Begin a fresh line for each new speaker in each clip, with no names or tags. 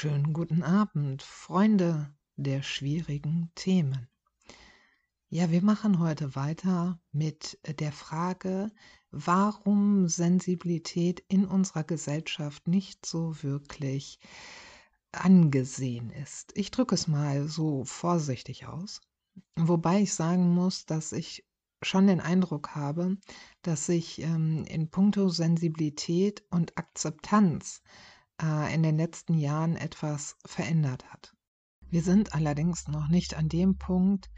Schönen guten Abend, Freunde der schwierigen Themen. Ja, wir machen heute weiter mit der Frage, warum Sensibilität in unserer Gesellschaft nicht so wirklich angesehen ist. Ich drücke es mal so vorsichtig aus, wobei ich sagen muss, dass ich schon den Eindruck habe, dass sich ähm, in puncto Sensibilität und Akzeptanz äh, in den letzten Jahren etwas verändert hat. Wir sind allerdings noch nicht an dem Punkt,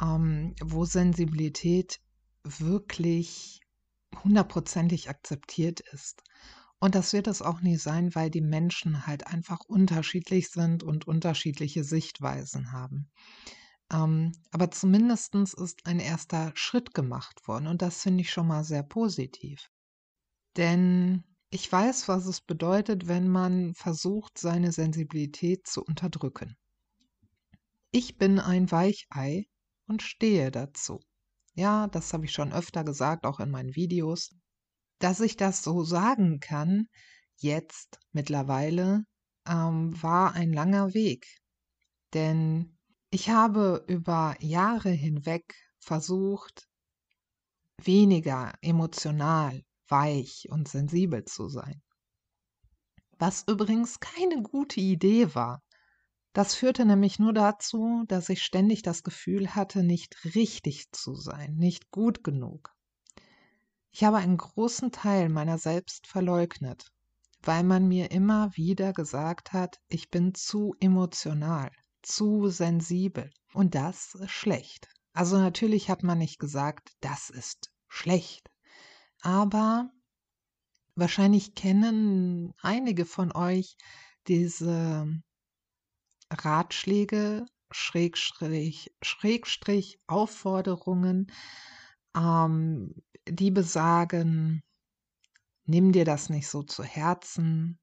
ähm, wo Sensibilität wirklich hundertprozentig akzeptiert ist. Und das wird es auch nie sein, weil die Menschen halt einfach unterschiedlich sind und unterschiedliche Sichtweisen haben. Ähm, aber zumindest ist ein erster Schritt gemacht worden und das finde ich schon mal sehr positiv. Denn ich weiß, was es bedeutet, wenn man versucht, seine Sensibilität zu unterdrücken. Ich bin ein Weichei und stehe dazu. Ja, das habe ich schon öfter gesagt, auch in meinen Videos. Dass ich das so sagen kann, jetzt mittlerweile, ähm, war ein langer Weg. Denn ich habe über Jahre hinweg versucht, weniger emotional, weich und sensibel zu sein. Was übrigens keine gute Idee war. Das führte nämlich nur dazu, dass ich ständig das Gefühl hatte, nicht richtig zu sein, nicht gut genug. Ich habe einen großen Teil meiner selbst verleugnet, weil man mir immer wieder gesagt hat, ich bin zu emotional, zu sensibel. Und das ist schlecht. Also natürlich hat man nicht gesagt, das ist schlecht. Aber wahrscheinlich kennen einige von euch diese Ratschläge, Schrägstrich, Schrägstrich Aufforderungen, ähm, die besagen, nimm dir das nicht so zu Herzen,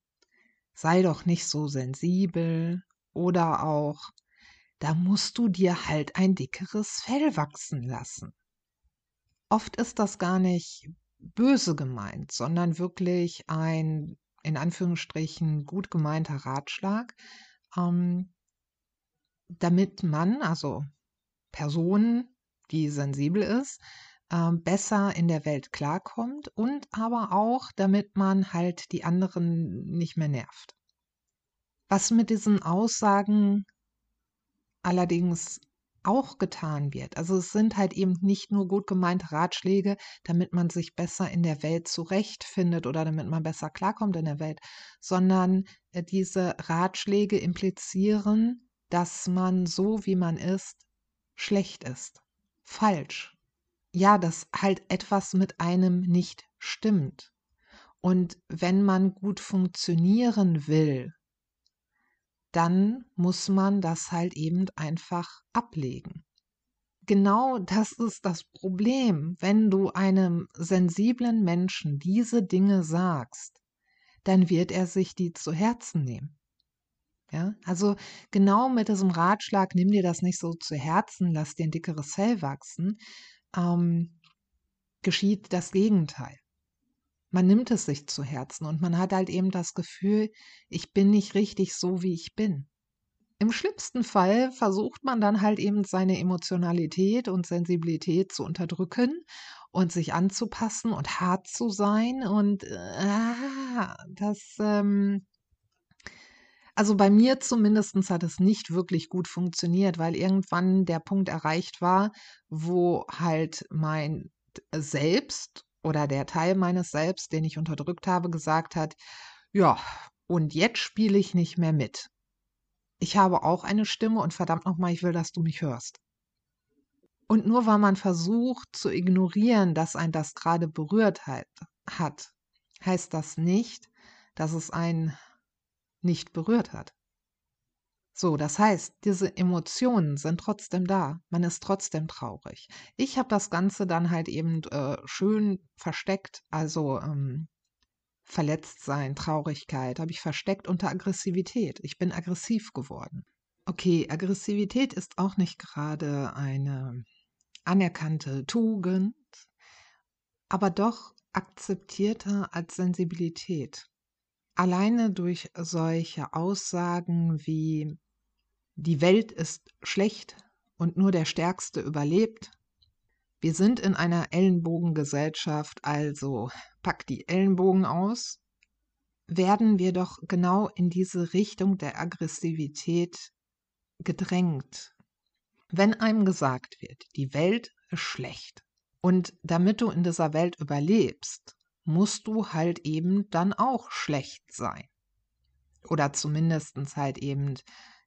sei doch nicht so sensibel oder auch, da musst du dir halt ein dickeres Fell wachsen lassen. Oft ist das gar nicht böse gemeint, sondern wirklich ein in Anführungsstrichen gut gemeinter Ratschlag, ähm, damit man, also Person, die sensibel ist, ähm, besser in der Welt klarkommt und aber auch, damit man halt die anderen nicht mehr nervt. Was mit diesen Aussagen allerdings auch getan wird. Also es sind halt eben nicht nur gut gemeinte Ratschläge, damit man sich besser in der Welt zurechtfindet oder damit man besser klarkommt in der Welt, sondern äh, diese Ratschläge implizieren, dass man so, wie man ist, schlecht ist, falsch. Ja, dass halt etwas mit einem nicht stimmt. Und wenn man gut funktionieren will, dann muss man das halt eben einfach ablegen. Genau das ist das Problem. Wenn du einem sensiblen Menschen diese Dinge sagst, dann wird er sich die zu Herzen nehmen. Ja, also genau mit diesem Ratschlag, nimm dir das nicht so zu Herzen, lass dir ein dickeres Fell wachsen, ähm, geschieht das Gegenteil man nimmt es sich zu Herzen und man hat halt eben das Gefühl, ich bin nicht richtig so, wie ich bin. Im schlimmsten Fall versucht man dann halt eben seine Emotionalität und Sensibilität zu unterdrücken und sich anzupassen und hart zu sein und äh, das ähm, also bei mir zumindest hat es nicht wirklich gut funktioniert, weil irgendwann der Punkt erreicht war, wo halt mein Selbst oder der Teil meines Selbst, den ich unterdrückt habe, gesagt hat, ja, und jetzt spiele ich nicht mehr mit. Ich habe auch eine Stimme und verdammt nochmal, ich will, dass du mich hörst. Und nur weil man versucht zu ignorieren, dass ein das gerade berührt hat, hat, heißt das nicht, dass es einen nicht berührt hat. So, das heißt, diese Emotionen sind trotzdem da. Man ist trotzdem traurig. Ich habe das Ganze dann halt eben äh, schön versteckt, also ähm, verletzt sein, Traurigkeit, habe ich versteckt unter Aggressivität. Ich bin aggressiv geworden. Okay, Aggressivität ist auch nicht gerade eine anerkannte Tugend, aber doch akzeptierter als Sensibilität. alleine durch solche Aussagen wie die Welt ist schlecht und nur der Stärkste überlebt. Wir sind in einer Ellenbogengesellschaft, also pack die Ellenbogen aus, werden wir doch genau in diese Richtung der Aggressivität gedrängt. Wenn einem gesagt wird, die Welt ist schlecht und damit du in dieser Welt überlebst, musst du halt eben dann auch schlecht sein. Oder zumindest halt eben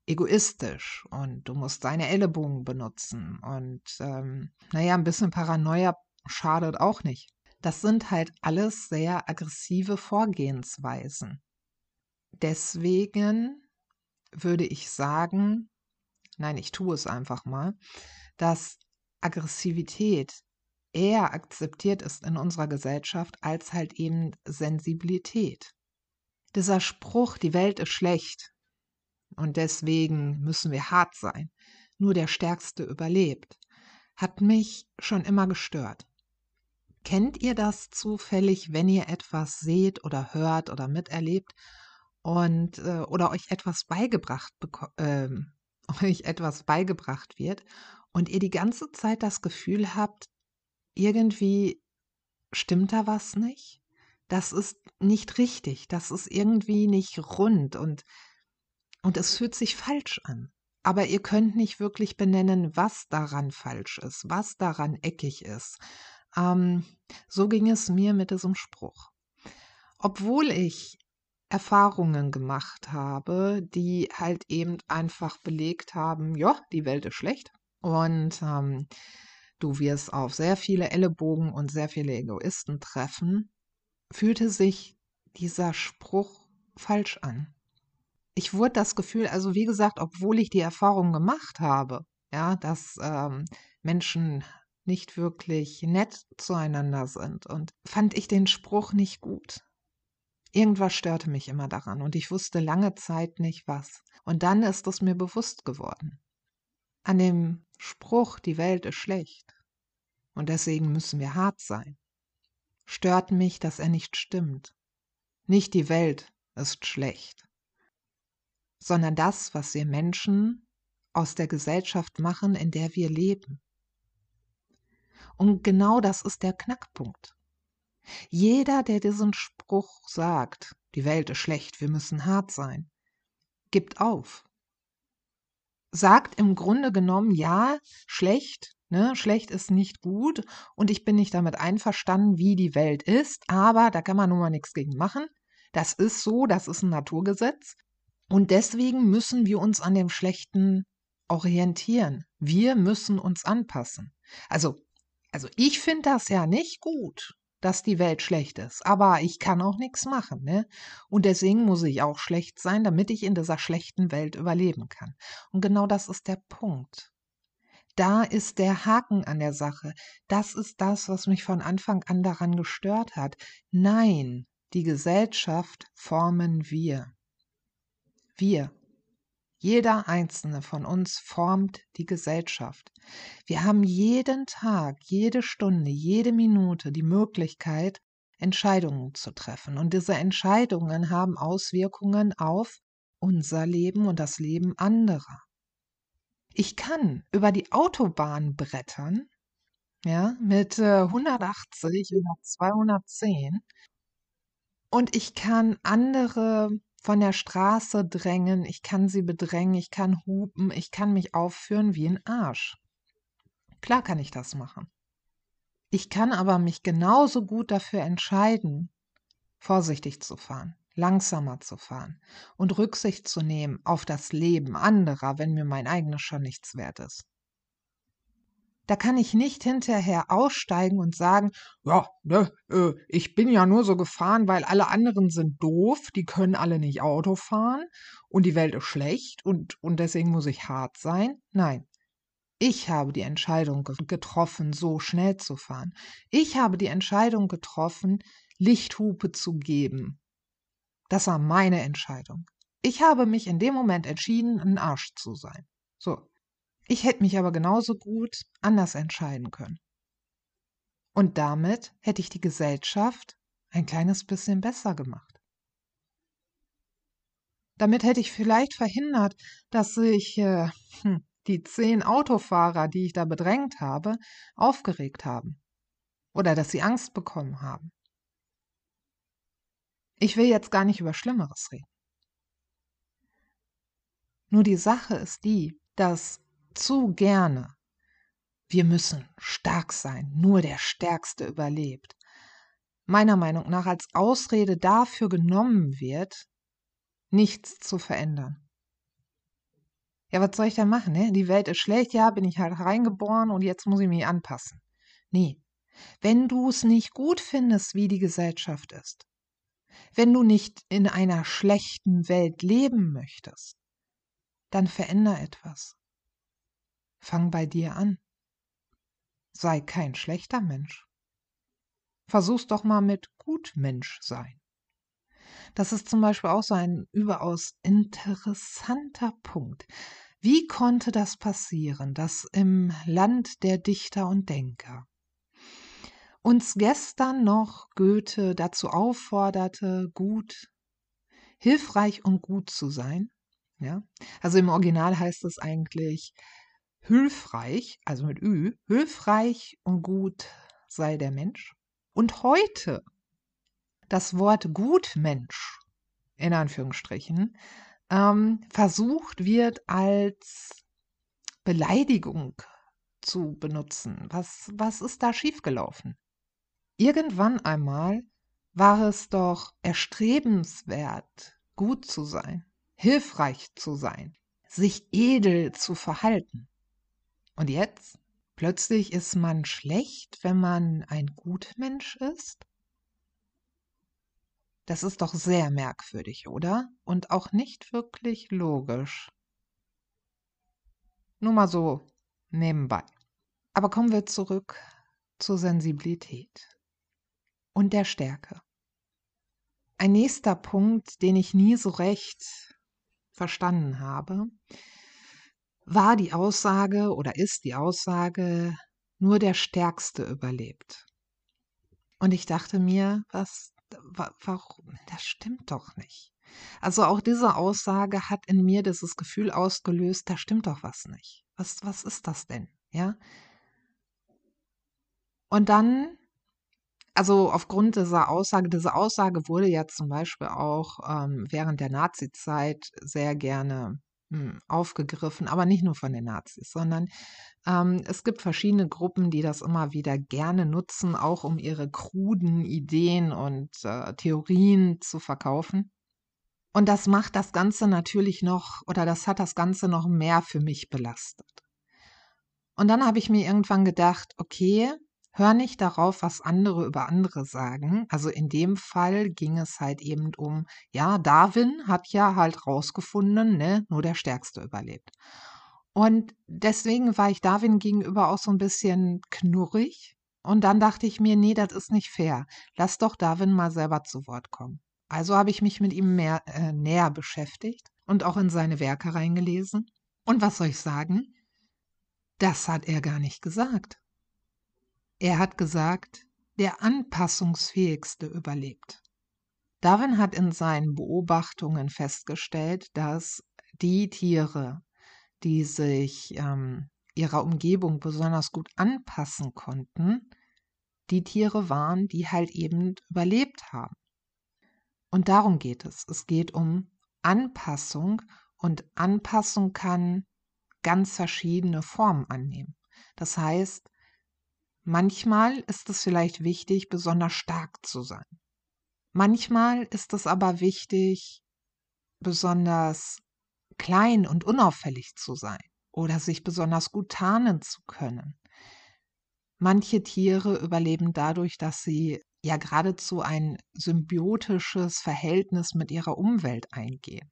egoistisch und du musst deine Ellenbogen benutzen und ähm, naja, ein bisschen Paranoia schadet auch nicht. Das sind halt alles sehr aggressive Vorgehensweisen. Deswegen würde ich sagen, nein, ich tue es einfach mal, dass Aggressivität eher akzeptiert ist in unserer Gesellschaft als halt eben Sensibilität. Dieser Spruch, die Welt ist schlecht und deswegen müssen wir hart sein, nur der Stärkste überlebt, hat mich schon immer gestört. Kennt ihr das zufällig, wenn ihr etwas seht oder hört oder miterlebt und äh, oder euch etwas beigebracht äh, euch etwas beigebracht wird und ihr die ganze Zeit das Gefühl habt, irgendwie stimmt da was nicht? Das ist nicht richtig, das ist irgendwie nicht rund und, und es fühlt sich falsch an. Aber ihr könnt nicht wirklich benennen, was daran falsch ist, was daran eckig ist. Ähm, so ging es mir mit diesem Spruch. Obwohl ich Erfahrungen gemacht habe, die halt eben einfach belegt haben, ja, die Welt ist schlecht und ähm, du wirst auf sehr viele Ellenbogen und sehr viele Egoisten treffen, fühlte sich dieser Spruch falsch an. Ich wurde das Gefühl, also wie gesagt, obwohl ich die Erfahrung gemacht habe, ja, dass ähm, Menschen nicht wirklich nett zueinander sind und fand ich den Spruch nicht gut. Irgendwas störte mich immer daran und ich wusste lange Zeit nicht was. Und dann ist es mir bewusst geworden. An dem Spruch, die Welt ist schlecht und deswegen müssen wir hart sein, stört mich, dass er nicht stimmt. Nicht die Welt ist schlecht, sondern das, was wir Menschen aus der Gesellschaft machen, in der wir leben. Und genau das ist der Knackpunkt. Jeder, der diesen Spruch sagt, die Welt ist schlecht, wir müssen hart sein, gibt auf. Sagt im Grunde genommen, ja, schlecht, ne, schlecht ist nicht gut und ich bin nicht damit einverstanden, wie die Welt ist, aber da kann man nun mal nichts gegen machen. Das ist so, das ist ein Naturgesetz. Und deswegen müssen wir uns an dem Schlechten orientieren. Wir müssen uns anpassen. Also, also ich finde das ja nicht gut dass die Welt schlecht ist. Aber ich kann auch nichts machen, ne? Und deswegen muss ich auch schlecht sein, damit ich in dieser schlechten Welt überleben kann. Und genau das ist der Punkt. Da ist der Haken an der Sache. Das ist das, was mich von Anfang an daran gestört hat. Nein, die Gesellschaft formen wir. Wir. Jeder einzelne von uns formt die Gesellschaft. Wir haben jeden Tag, jede Stunde, jede Minute die Möglichkeit, Entscheidungen zu treffen. Und diese Entscheidungen haben Auswirkungen auf unser Leben und das Leben anderer. Ich kann über die Autobahn brettern, ja, mit 180 äh, oder 210 und ich kann andere von der Straße drängen, ich kann sie bedrängen, ich kann hupen, ich kann mich aufführen wie ein Arsch. Klar kann ich das machen. Ich kann aber mich genauso gut dafür entscheiden, vorsichtig zu fahren, langsamer zu fahren und Rücksicht zu nehmen auf das Leben anderer, wenn mir mein eigenes schon nichts wert ist. Da kann ich nicht hinterher aussteigen und sagen, ja, ne, äh, ich bin ja nur so gefahren, weil alle anderen sind doof, die können alle nicht Auto fahren und die Welt ist schlecht und, und deswegen muss ich hart sein. Nein, ich habe die Entscheidung getroffen, so schnell zu fahren. Ich habe die Entscheidung getroffen, Lichthupe zu geben. Das war meine Entscheidung. Ich habe mich in dem Moment entschieden, ein Arsch zu sein. So. Ich hätte mich aber genauso gut anders entscheiden können. Und damit hätte ich die Gesellschaft ein kleines bisschen besser gemacht. Damit hätte ich vielleicht verhindert, dass sich äh, hm, die zehn Autofahrer, die ich da bedrängt habe, aufgeregt haben. Oder dass sie Angst bekommen haben. Ich will jetzt gar nicht über Schlimmeres reden. Nur die Sache ist die, dass zu gerne wir müssen stark sein, nur der Stärkste überlebt, meiner Meinung nach als Ausrede dafür genommen wird, nichts zu verändern. Ja, was soll ich da machen? Ne? Die Welt ist schlecht, ja, bin ich halt reingeboren und jetzt muss ich mich anpassen. Nee, wenn du es nicht gut findest, wie die Gesellschaft ist, wenn du nicht in einer schlechten Welt leben möchtest, dann veränder etwas. Fang bei dir an. Sei kein schlechter Mensch. Versuch's doch mal mit Gutmensch sein. Das ist zum Beispiel auch so ein überaus interessanter Punkt. Wie konnte das passieren, dass im Land der Dichter und Denker uns gestern noch Goethe dazu aufforderte, gut, hilfreich und gut zu sein? Ja, also im Original heißt es eigentlich hilfreich, also mit Ü, hilfreich und gut sei der Mensch. Und heute das Wort Gutmensch, in Anführungsstrichen, ähm, versucht wird als Beleidigung zu benutzen. Was, was ist da schiefgelaufen? Irgendwann einmal war es doch erstrebenswert, gut zu sein, hilfreich zu sein, sich edel zu verhalten. Und jetzt? Plötzlich ist man schlecht, wenn man ein Gutmensch ist? Das ist doch sehr merkwürdig, oder? Und auch nicht wirklich logisch. Nur mal so nebenbei. Aber kommen wir zurück zur Sensibilität und der Stärke. Ein nächster Punkt, den ich nie so recht verstanden habe, war die Aussage oder ist die Aussage, nur der Stärkste überlebt. Und ich dachte mir, was, warum, das stimmt doch nicht. Also auch diese Aussage hat in mir dieses Gefühl ausgelöst, da stimmt doch was nicht. Was, was ist das denn? Ja. Und dann, also aufgrund dieser Aussage, diese Aussage wurde ja zum Beispiel auch ähm, während der Nazizeit sehr gerne aufgegriffen, aber nicht nur von den Nazis, sondern ähm, es gibt verschiedene Gruppen, die das immer wieder gerne nutzen, auch um ihre kruden Ideen und äh, Theorien zu verkaufen. Und das macht das Ganze natürlich noch, oder das hat das Ganze noch mehr für mich belastet. Und dann habe ich mir irgendwann gedacht, okay, hör nicht darauf, was andere über andere sagen. Also in dem Fall ging es halt eben um, ja, Darwin hat ja halt rausgefunden, ne, nur der Stärkste überlebt. Und deswegen war ich Darwin gegenüber auch so ein bisschen knurrig. Und dann dachte ich mir, nee, das ist nicht fair. Lass doch Darwin mal selber zu Wort kommen. Also habe ich mich mit ihm mehr, äh, näher beschäftigt und auch in seine Werke reingelesen. Und was soll ich sagen? Das hat er gar nicht gesagt. Er hat gesagt, der anpassungsfähigste überlebt. Darwin hat in seinen Beobachtungen festgestellt, dass die Tiere, die sich ähm, ihrer Umgebung besonders gut anpassen konnten, die Tiere waren, die halt eben überlebt haben. Und darum geht es. Es geht um Anpassung und Anpassung kann ganz verschiedene Formen annehmen. Das heißt, Manchmal ist es vielleicht wichtig, besonders stark zu sein. Manchmal ist es aber wichtig, besonders klein und unauffällig zu sein oder sich besonders gut tarnen zu können. Manche Tiere überleben dadurch, dass sie ja geradezu ein symbiotisches Verhältnis mit ihrer Umwelt eingehen.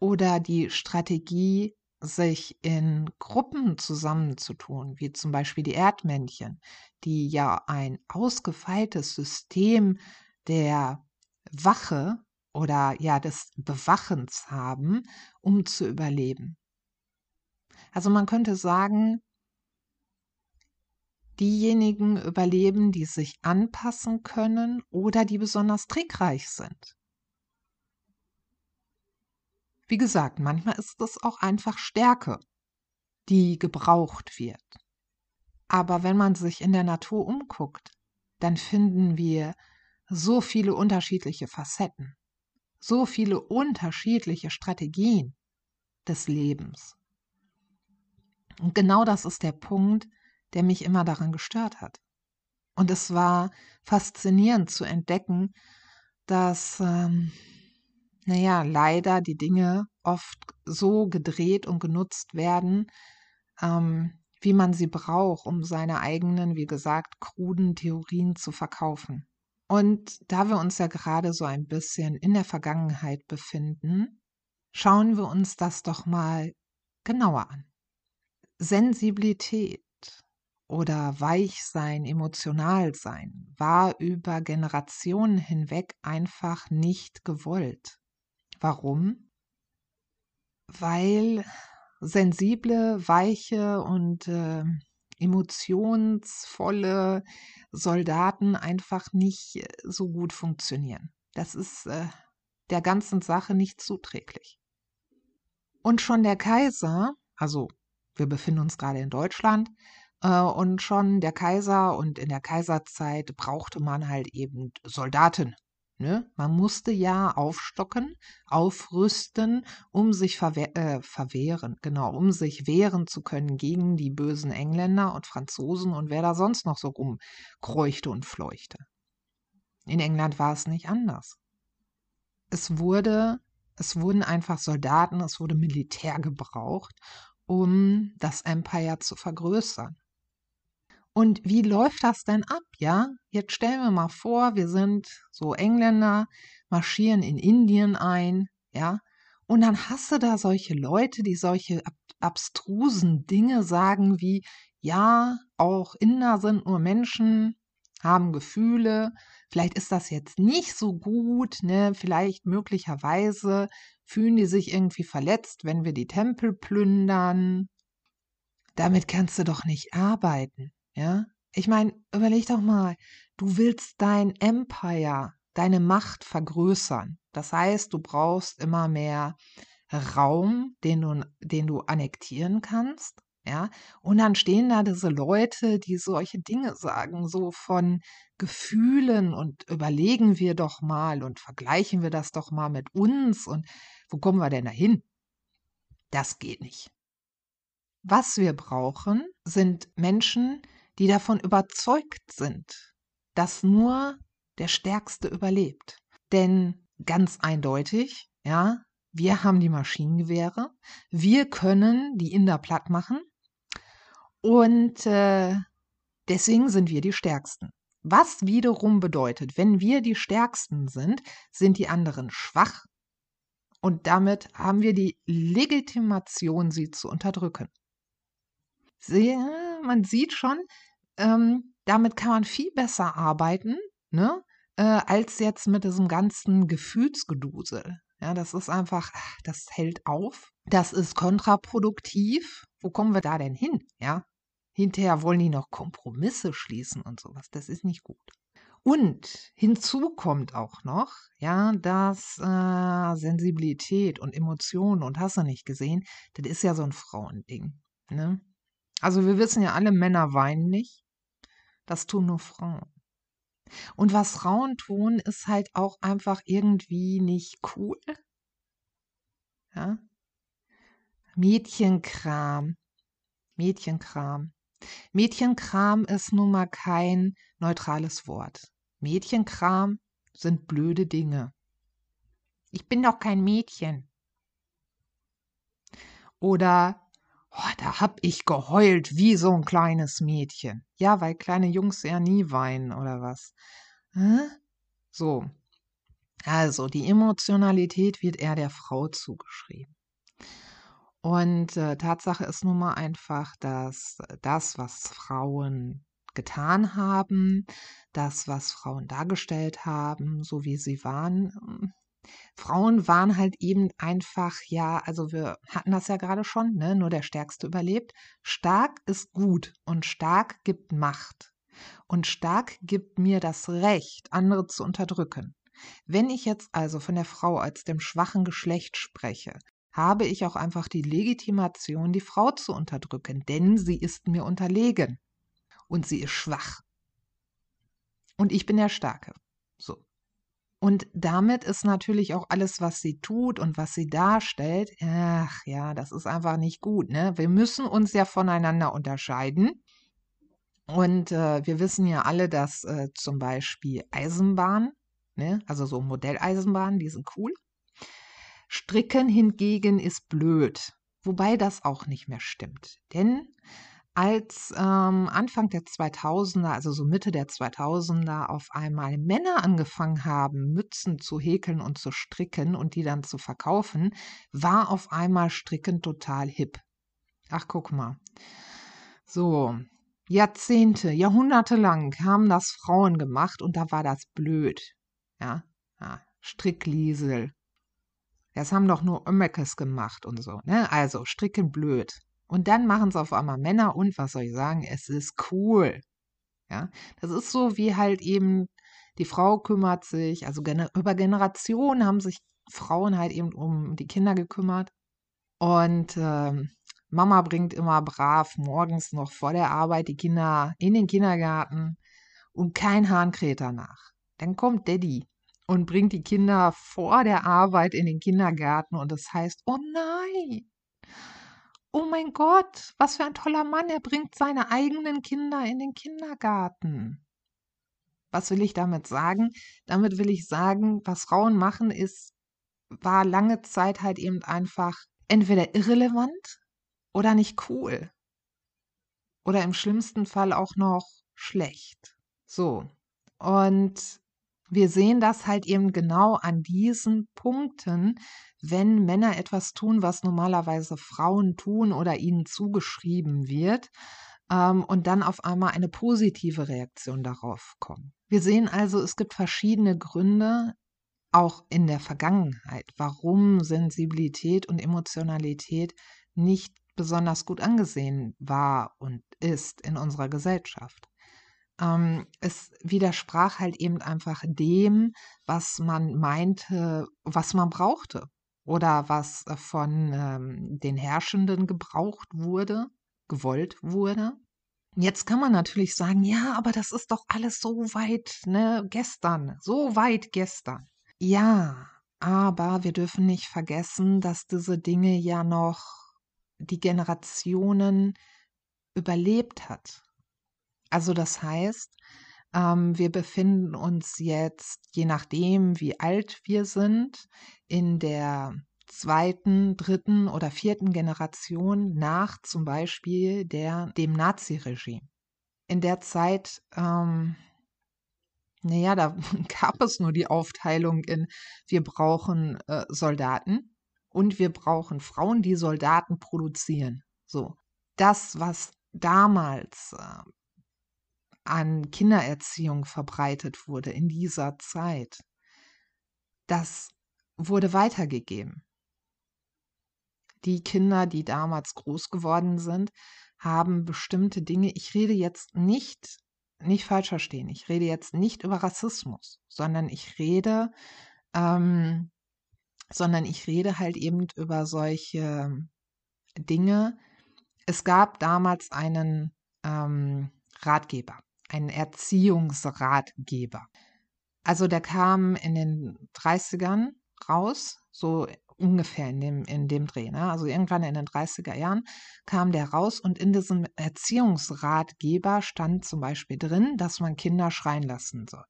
Oder die Strategie, sich in Gruppen zusammenzutun, wie zum Beispiel die Erdmännchen, die ja ein ausgefeiltes System der Wache oder ja des Bewachens haben, um zu überleben. Also man könnte sagen, diejenigen überleben, die sich anpassen können oder die besonders trickreich sind. Wie gesagt, manchmal ist es auch einfach Stärke, die gebraucht wird. Aber wenn man sich in der Natur umguckt, dann finden wir so viele unterschiedliche Facetten, so viele unterschiedliche Strategien des Lebens. Und genau das ist der Punkt, der mich immer daran gestört hat. Und es war faszinierend zu entdecken, dass, ähm, naja, leider die Dinge oft so gedreht und genutzt werden, ähm, wie man sie braucht, um seine eigenen, wie gesagt, kruden Theorien zu verkaufen. Und da wir uns ja gerade so ein bisschen in der Vergangenheit befinden, schauen wir uns das doch mal genauer an. Sensibilität oder Weichsein, emotional sein war über Generationen hinweg einfach nicht gewollt. Warum? Weil sensible, weiche und äh, emotionsvolle Soldaten einfach nicht äh, so gut funktionieren. Das ist äh, der ganzen Sache nicht zuträglich. Und schon der Kaiser, also wir befinden uns gerade in Deutschland, äh, und schon der Kaiser und in der Kaiserzeit brauchte man halt eben Soldaten. Ne? Man musste ja aufstocken, aufrüsten, um sich verwehr, äh, verwehren, genau, um sich wehren zu können gegen die bösen Engländer und Franzosen und wer da sonst noch so rumkreuchte und fleuchte. In England war es nicht anders. Es wurde, es wurden einfach Soldaten, es wurde Militär gebraucht, um das Empire zu vergrößern. Und wie läuft das denn ab, ja? Jetzt stellen wir mal vor, wir sind so Engländer, marschieren in Indien ein, ja? Und dann hast du da solche Leute, die solche ab abstrusen Dinge sagen wie, ja, auch Inder sind nur Menschen, haben Gefühle, vielleicht ist das jetzt nicht so gut, ne? Vielleicht möglicherweise fühlen die sich irgendwie verletzt, wenn wir die Tempel plündern. Damit kannst du doch nicht arbeiten. Ja? Ich meine, überleg doch mal, du willst dein Empire, deine Macht vergrößern. Das heißt, du brauchst immer mehr Raum, den du, den du annektieren kannst. Ja, und dann stehen da diese Leute, die solche Dinge sagen, so von Gefühlen und überlegen wir doch mal und vergleichen wir das doch mal mit uns und wo kommen wir denn dahin? Das geht nicht. Was wir brauchen, sind Menschen, die davon überzeugt sind, dass nur der Stärkste überlebt. Denn ganz eindeutig, ja, wir haben die Maschinengewehre, wir können die Inder platt machen und äh, deswegen sind wir die Stärksten. Was wiederum bedeutet, wenn wir die Stärksten sind, sind die anderen schwach und damit haben wir die Legitimation, sie zu unterdrücken. Sie, man sieht schon, ähm, damit kann man viel besser arbeiten, ne? Äh, als jetzt mit diesem ganzen Gefühlsgedusel. Ja, das ist einfach, das hält auf. Das ist kontraproduktiv. Wo kommen wir da denn hin? Ja, hinterher wollen die noch Kompromisse schließen und sowas. Das ist nicht gut. Und hinzu kommt auch noch, ja, dass äh, Sensibilität und Emotionen und hast du nicht gesehen, das ist ja so ein Frauending. Ne? Also wir wissen ja alle, Männer weinen nicht. Das tun nur Frauen. Und was Frauen tun, ist halt auch einfach irgendwie nicht cool. Ja? Mädchenkram. Mädchenkram. Mädchenkram ist nun mal kein neutrales Wort. Mädchenkram sind blöde Dinge. Ich bin doch kein Mädchen. Oder Oh, da hab ich geheult wie so ein kleines Mädchen. Ja, weil kleine Jungs ja nie weinen oder was. Hä? So. Also, die Emotionalität wird eher der Frau zugeschrieben. Und äh, Tatsache ist nun mal einfach, dass das, was Frauen getan haben, das, was Frauen dargestellt haben, so wie sie waren, Frauen waren halt eben einfach, ja, also wir hatten das ja gerade schon, ne, nur der Stärkste überlebt. Stark ist gut und stark gibt Macht. Und stark gibt mir das Recht, andere zu unterdrücken. Wenn ich jetzt also von der Frau als dem schwachen Geschlecht spreche, habe ich auch einfach die Legitimation, die Frau zu unterdrücken, denn sie ist mir unterlegen und sie ist schwach. Und ich bin der Starke. So. Und damit ist natürlich auch alles, was sie tut und was sie darstellt, ach ja, das ist einfach nicht gut. Ne? Wir müssen uns ja voneinander unterscheiden. Und äh, wir wissen ja alle, dass äh, zum Beispiel Eisenbahn, ne, also so Modelleisenbahnen, die sind cool. Stricken hingegen ist blöd, wobei das auch nicht mehr stimmt. Denn als ähm, Anfang der 2000er, also so Mitte der 2000er, auf einmal Männer angefangen haben, Mützen zu häkeln und zu stricken und die dann zu verkaufen, war auf einmal Stricken total hip. Ach, guck mal. So, Jahrzehnte, Jahrhunderte lang haben das Frauen gemacht und da war das blöd. Ja, ja Strickliesel, das haben doch nur Ömmekes gemacht und so. Ne? Also stricken blöd. Und dann machen es auf einmal Männer und was soll ich sagen, es ist cool. Ja, das ist so wie halt eben die Frau kümmert sich, also gener über Generationen haben sich Frauen halt eben um die Kinder gekümmert. Und ähm, Mama bringt immer brav morgens noch vor der Arbeit die Kinder in den Kindergarten und kein Hahn kräht danach. Dann kommt Daddy und bringt die Kinder vor der Arbeit in den Kindergarten und das heißt, oh nein, oh mein Gott, was für ein toller Mann, er bringt seine eigenen Kinder in den Kindergarten. Was will ich damit sagen? Damit will ich sagen, was Frauen machen, ist, war lange Zeit halt eben einfach entweder irrelevant oder nicht cool. Oder im schlimmsten Fall auch noch schlecht. So. Und wir sehen das halt eben genau an diesen Punkten, wenn Männer etwas tun, was normalerweise Frauen tun oder ihnen zugeschrieben wird, ähm, und dann auf einmal eine positive Reaktion darauf kommt. Wir sehen also, es gibt verschiedene Gründe, auch in der Vergangenheit, warum Sensibilität und Emotionalität nicht besonders gut angesehen war und ist in unserer Gesellschaft. Ähm, es widersprach halt eben einfach dem, was man meinte, was man brauchte oder was äh, von ähm, den Herrschenden gebraucht wurde, gewollt wurde. Jetzt kann man natürlich sagen, ja, aber das ist doch alles so weit, ne, gestern, so weit gestern. Ja, aber wir dürfen nicht vergessen, dass diese Dinge ja noch die Generationen überlebt hat. Also das heißt, ähm, wir befinden uns jetzt, je nachdem, wie alt wir sind, in der zweiten, dritten oder vierten Generation nach zum Beispiel der, dem Naziregime. In der Zeit, ähm, naja, da gab es nur die Aufteilung in, wir brauchen äh, Soldaten und wir brauchen Frauen, die Soldaten produzieren. So, das, was damals äh, an Kindererziehung verbreitet wurde in dieser Zeit, das wurde weitergegeben. Die Kinder, die damals groß geworden sind, haben bestimmte Dinge, ich rede jetzt nicht, nicht falsch verstehen, ich rede jetzt nicht über Rassismus, sondern ich rede, ähm, sondern ich rede halt eben über solche Dinge. Es gab damals einen ähm, Ratgeber, ein Erziehungsratgeber. Also der kam in den 30ern raus, so ungefähr in dem, in dem Dreh. Ne? Also irgendwann in den 30er Jahren kam der raus und in diesem Erziehungsratgeber stand zum Beispiel drin, dass man Kinder schreien lassen soll.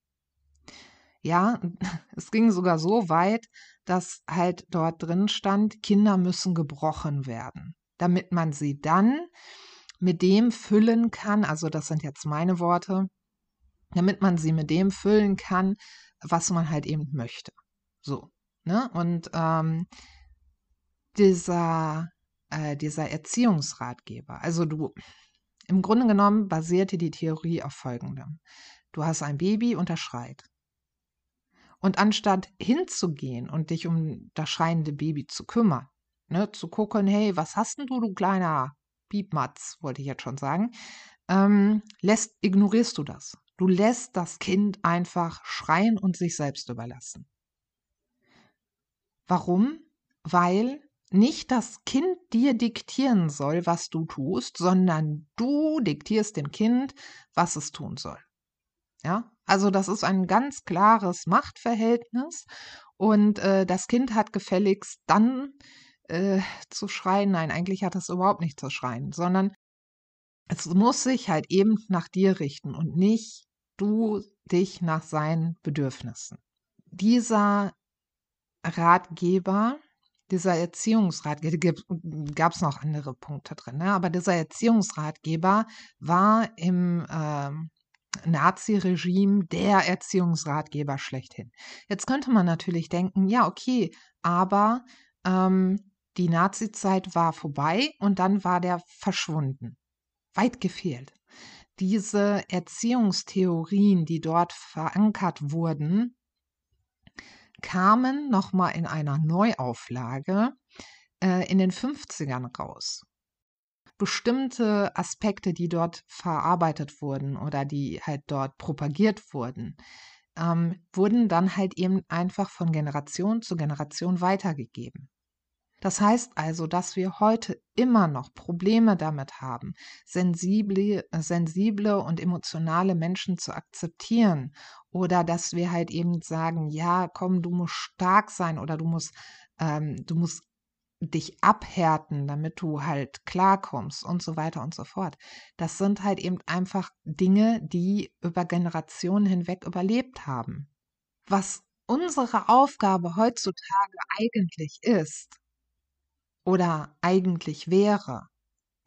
Ja, es ging sogar so weit, dass halt dort drin stand, Kinder müssen gebrochen werden, damit man sie dann mit dem füllen kann, also das sind jetzt meine Worte, damit man sie mit dem füllen kann, was man halt eben möchte. So, ne? Und ähm, dieser, äh, dieser Erziehungsratgeber, also du, im Grunde genommen basierte die Theorie auf folgendem. Du hast ein Baby und das schreit. Und anstatt hinzugehen und dich um das schreiende Baby zu kümmern, ne, zu gucken, hey, was hast denn du, du kleiner Piepmatz, wollte ich jetzt schon sagen, ähm, lässt, ignorierst du das. Du lässt das Kind einfach schreien und sich selbst überlassen. Warum? Weil nicht das Kind dir diktieren soll, was du tust, sondern du diktierst dem Kind, was es tun soll. Ja, also das ist ein ganz klares Machtverhältnis und äh, das Kind hat gefälligst dann äh, zu schreien. Nein, eigentlich hat es überhaupt nicht zu schreien, sondern es muss sich halt eben nach dir richten und nicht du dich nach seinen Bedürfnissen. Dieser Ratgeber, dieser Erziehungsratgeber, gab es noch andere Punkte drin, ne? aber dieser Erziehungsratgeber war im äh, Nazi-Regime der Erziehungsratgeber schlechthin. Jetzt könnte man natürlich denken, ja, okay, aber ähm, die Nazi-Zeit war vorbei und dann war der verschwunden. Weit gefehlt. Diese Erziehungstheorien, die dort verankert wurden, kamen nochmal in einer Neuauflage äh, in den 50ern raus. Bestimmte Aspekte, die dort verarbeitet wurden oder die halt dort propagiert wurden, ähm, wurden dann halt eben einfach von Generation zu Generation weitergegeben. Das heißt also, dass wir heute immer noch Probleme damit haben, sensible, sensible und emotionale Menschen zu akzeptieren oder dass wir halt eben sagen, ja, komm, du musst stark sein oder du musst, ähm, du musst dich abhärten, damit du halt klarkommst und so weiter und so fort. Das sind halt eben einfach Dinge, die über Generationen hinweg überlebt haben. Was unsere Aufgabe heutzutage eigentlich ist, oder eigentlich wäre,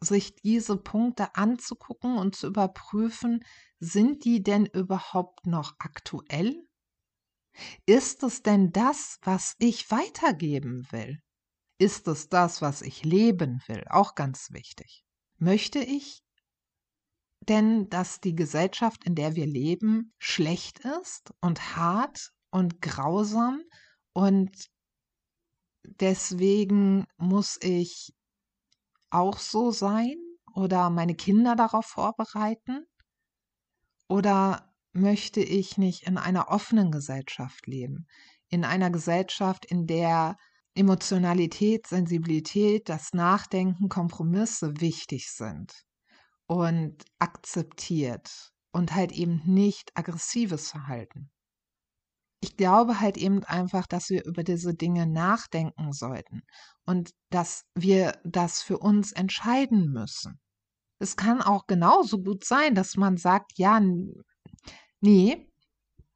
sich diese Punkte anzugucken und zu überprüfen, sind die denn überhaupt noch aktuell? Ist es denn das, was ich weitergeben will? Ist es das, was ich leben will? Auch ganz wichtig. Möchte ich denn, dass die Gesellschaft, in der wir leben, schlecht ist und hart und grausam und deswegen muss ich auch so sein oder meine Kinder darauf vorbereiten? Oder möchte ich nicht in einer offenen Gesellschaft leben? In einer Gesellschaft, in der Emotionalität, Sensibilität, das Nachdenken, Kompromisse wichtig sind und akzeptiert und halt eben nicht aggressives Verhalten ich glaube halt eben einfach, dass wir über diese Dinge nachdenken sollten und dass wir das für uns entscheiden müssen. Es kann auch genauso gut sein, dass man sagt, ja, nee,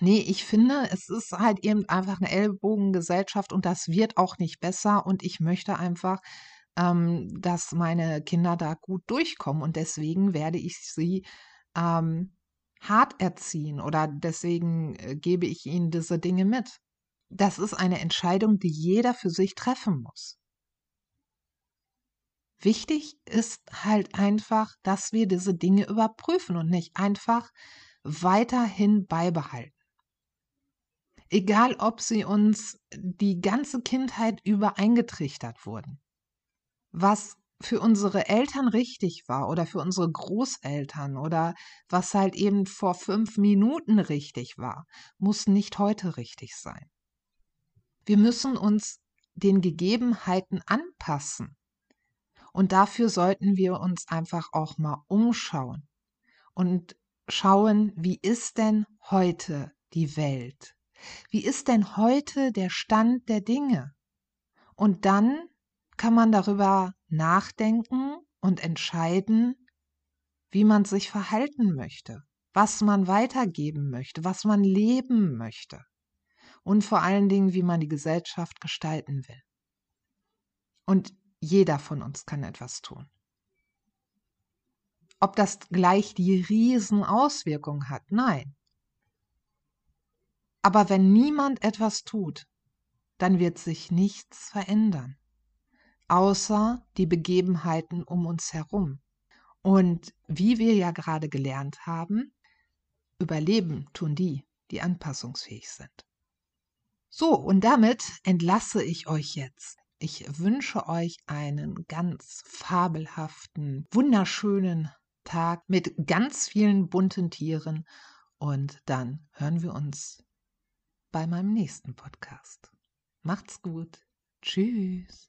nee, ich finde, es ist halt eben einfach eine Ellbogengesellschaft und das wird auch nicht besser und ich möchte einfach, ähm, dass meine Kinder da gut durchkommen und deswegen werde ich sie ähm, hart erziehen oder deswegen äh, gebe ich ihnen diese Dinge mit. Das ist eine Entscheidung, die jeder für sich treffen muss. Wichtig ist halt einfach, dass wir diese Dinge überprüfen und nicht einfach weiterhin beibehalten. Egal, ob sie uns die ganze Kindheit über eingetrichtert wurden. Was für unsere Eltern richtig war oder für unsere Großeltern oder was halt eben vor fünf Minuten richtig war, muss nicht heute richtig sein. Wir müssen uns den Gegebenheiten anpassen. Und dafür sollten wir uns einfach auch mal umschauen und schauen, wie ist denn heute die Welt? Wie ist denn heute der Stand der Dinge? Und dann kann man darüber nachdenken und entscheiden, wie man sich verhalten möchte, was man weitergeben möchte, was man leben möchte und vor allen Dingen, wie man die Gesellschaft gestalten will. Und jeder von uns kann etwas tun. Ob das gleich die Riesenauswirkung hat? Nein. Aber wenn niemand etwas tut, dann wird sich nichts verändern außer die Begebenheiten um uns herum. Und wie wir ja gerade gelernt haben, überleben tun die, die anpassungsfähig sind. So, und damit entlasse ich euch jetzt. Ich wünsche euch einen ganz fabelhaften, wunderschönen Tag mit ganz vielen bunten Tieren und dann hören wir uns bei meinem nächsten Podcast. Macht's gut. Tschüss.